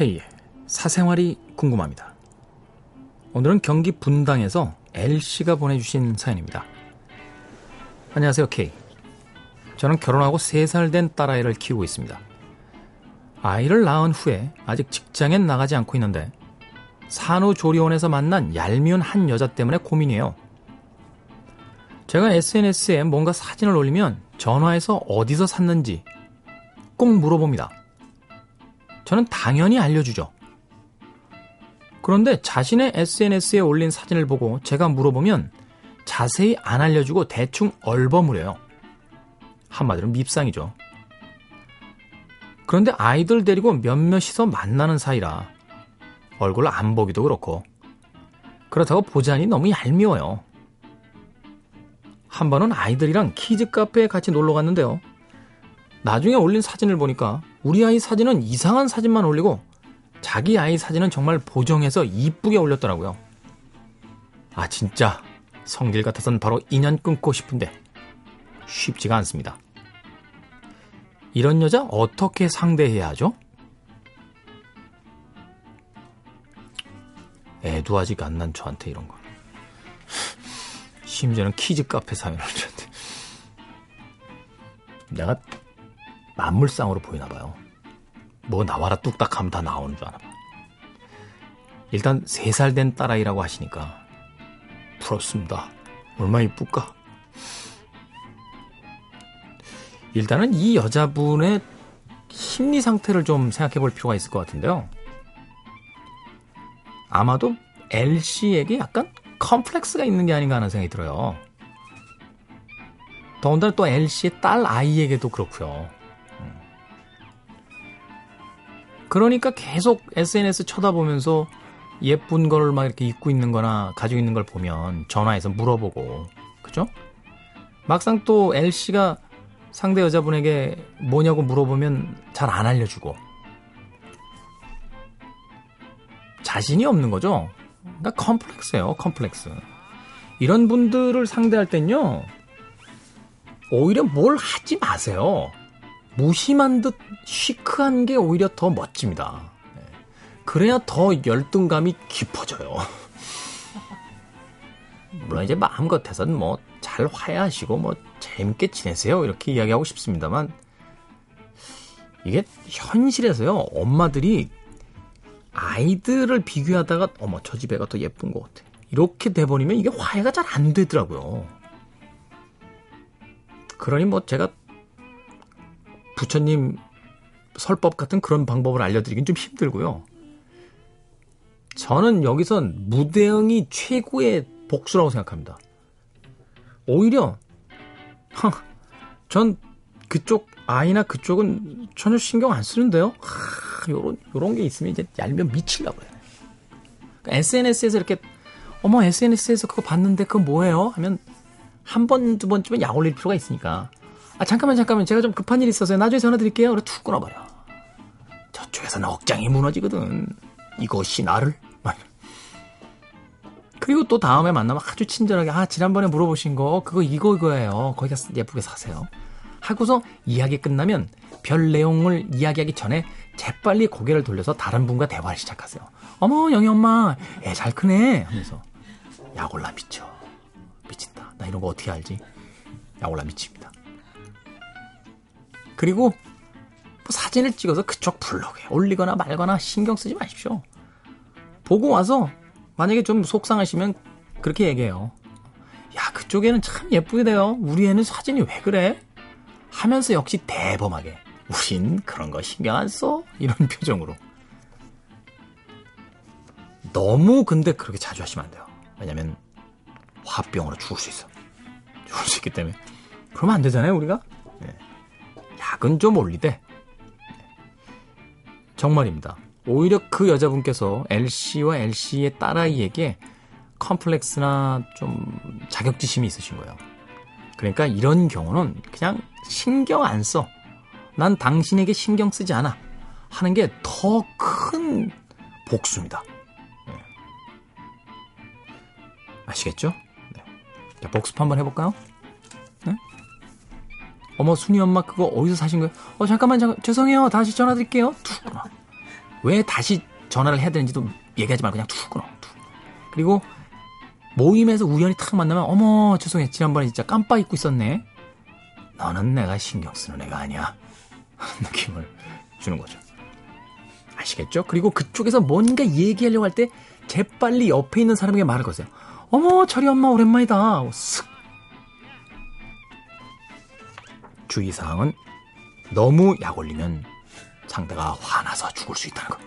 K의 사생활이 궁금합니다. 오늘은 경기 분당에서 L씨가 보내주신 사연입니다. 안녕하세요, K. 저는 결혼하고 3살 된 딸아이를 키우고 있습니다. 아이를 낳은 후에 아직 직장엔 나가지 않고 있는데 산후조리원에서 만난 얄미운 한 여자 때문에 고민이에요. 제가 SNS에 뭔가 사진을 올리면 전화해서 어디서 샀는지 꼭 물어봅니다. 저는 당연히 알려주죠. 그런데 자신의 SNS에 올린 사진을 보고 제가 물어보면 자세히 안 알려주고 대충 얼버무려요. 한마디로 밉상이죠. 그런데 아이들 데리고 몇몇이서 만나는 사이라 얼굴 안 보기도 그렇고 그렇다고 보자니 너무 얄미워요. 한 번은 아이들이랑 키즈 카페에 같이 놀러 갔는데요. 나중에 올린 사진을 보니까 우리 아이 사진은 이상한 사진만 올리고 자기 아이 사진은 정말 보정해서 이쁘게 올렸더라고요. 아, 진짜 성질 같아선 바로 인연 끊고 싶은데 쉽지가 않습니다. 이런 여자 어떻게 상대해야 하죠? 애도 아직 안 난 저한테 이런 거. 심지어는 키즈 카페 사연을 줬는데. 내가 만물상으로 보이나 봐요. 뭐 나와라 뚝딱 하면 다 나오는 줄 아나 봐. 일단 3살 된 딸아이라고 하시니까 부럽습니다. 얼마나 이쁠까? 일단은 이 여자분의 심리 상태를 좀 생각해 볼 필요가 있을 것 같은데요. 아마도 L씨에게 약간 컴플렉스가 있는 게 아닌가 하는 생각이 들어요. 더군다나 또 L씨의 딸 아이에게도 그렇고요. 그러니까 계속 SNS 쳐다보면서 예쁜 걸 막 이렇게 입고 있는 거나 가지고 있는 걸 보면 전화해서 물어보고, 그죠? 막상 또 L씨가 상대 여자분에게 뭐냐고 물어보면 잘 안 알려주고, 자신이 없는 거죠. 그러니까 컴플렉스예요, 컴플렉스. 이런 분들을 상대할 땐요, 오히려 뭘 하지 마세요. 무심한 듯 시크한 게 오히려 더 멋집니다. 네. 그래야 더 열등감이 깊어져요. 물론 이제 마음 같아서는 뭐잘 화해하시고 뭐 재밌게 지내세요 이렇게 이야기하고 싶습니다만 이게 현실에서요 엄마들이 아이들을 비교하다가 어머 저 집 애가 더 예쁜 것 같아 이렇게 돼버리면 이게 화해가 잘 안 되더라고요. 그러니 뭐 제가 부처님 설법 같은 그런 방법을 알려드리긴 좀 힘들고요. 저는 여기선 무대응이 최고의 복수라고 생각합니다. 오히려 전 그쪽 아이나 그쪽은 전혀 신경 안 쓰는데요. 하, 요런 요런 게 있으면 이제 얄면 미칠라고 그래요. 그러니까 SNS에서 이렇게 어머 SNS에서 그거 봤는데 그거 뭐예요? 하면 한 번 두 번쯤은 약 올릴 필요가 있으니까 아 잠깐만 잠깐만 제가 좀 급한 일이 있어서요. 나중에 전화 드릴게요. 그래 툭 끊어버려. 저쪽에서는 억장이 무너지거든. 이것이 나를 그리고 또 다음에 만나면 아주 친절하게 아 지난번에 물어보신 거 그거 이거 이거예요. 거기가 예쁘게 사세요. 하고서 이야기 끝나면 별 내용을 이야기하기 전에 재빨리 고개를 돌려서 다른 분과 대화를 시작하세요. 어머 영희 엄마 애 잘 크네 하면서 야골라 미쳐 미친다. 나 이런 거 어떻게 알지? 야골라 미칩니다. 그리고 뭐 사진을 찍어서 그쪽 블로그에 올리거나 말거나 신경 쓰지 마십시오. 보고 와서 만약에 좀 속상하시면 그렇게 얘기해요. 야, 그쪽에는 참 예쁘게 돼요. 우리 애는 사진이 왜 그래? 하면서 역시 대범하게. 우린 그런 거 신경 안 써? 이런 표정으로. 너무 근데 그렇게 자주 하시면 안 돼요. 왜냐면 화병으로 죽을 수 있어. 죽을 수 있기 때문에. 그러면 안 되잖아요, 우리가? 네. 약은 좀 올리되. 네. 정말입니다. 오히려 그 여자분께서 L씨와 L씨의 딸아이에게 컴플렉스나 좀 자격지심이 있으신 거예요. 그러니까 이런 경우는 그냥 신경 안 써. 난 당신에게 신경 쓰지 않아. 하는 게 더 큰 복수입니다. 네. 아시겠죠? 네. 자, 복습 한번 해볼까요? 네? 어머, 순이 엄마 그거 어디서 사신 거예요? 어, 잠깐만, 잠깐, 죄송해요. 다시 전화 드릴게요. 툭. 왜 다시 전화를 해야 되는지도 얘기하지 말고 그냥 툭 끊어. 툭. 그리고 모임에서 우연히 탁 만나면 어머 죄송해 지난번에 진짜 깜빡 잊고 있었네. 너는 내가 신경 쓰는 애가 아니야. 느낌을 주는 거죠. 아시겠죠? 그리고 그쪽에서 뭔가 얘기하려고 할 때 재빨리 옆에 있는 사람에게 말을 거세요. 어머, 철이 엄마 오랜만이다. 쓱. 주의사항은 너무 약 올리면 상대가 화나서 죽을 수 있다는 것.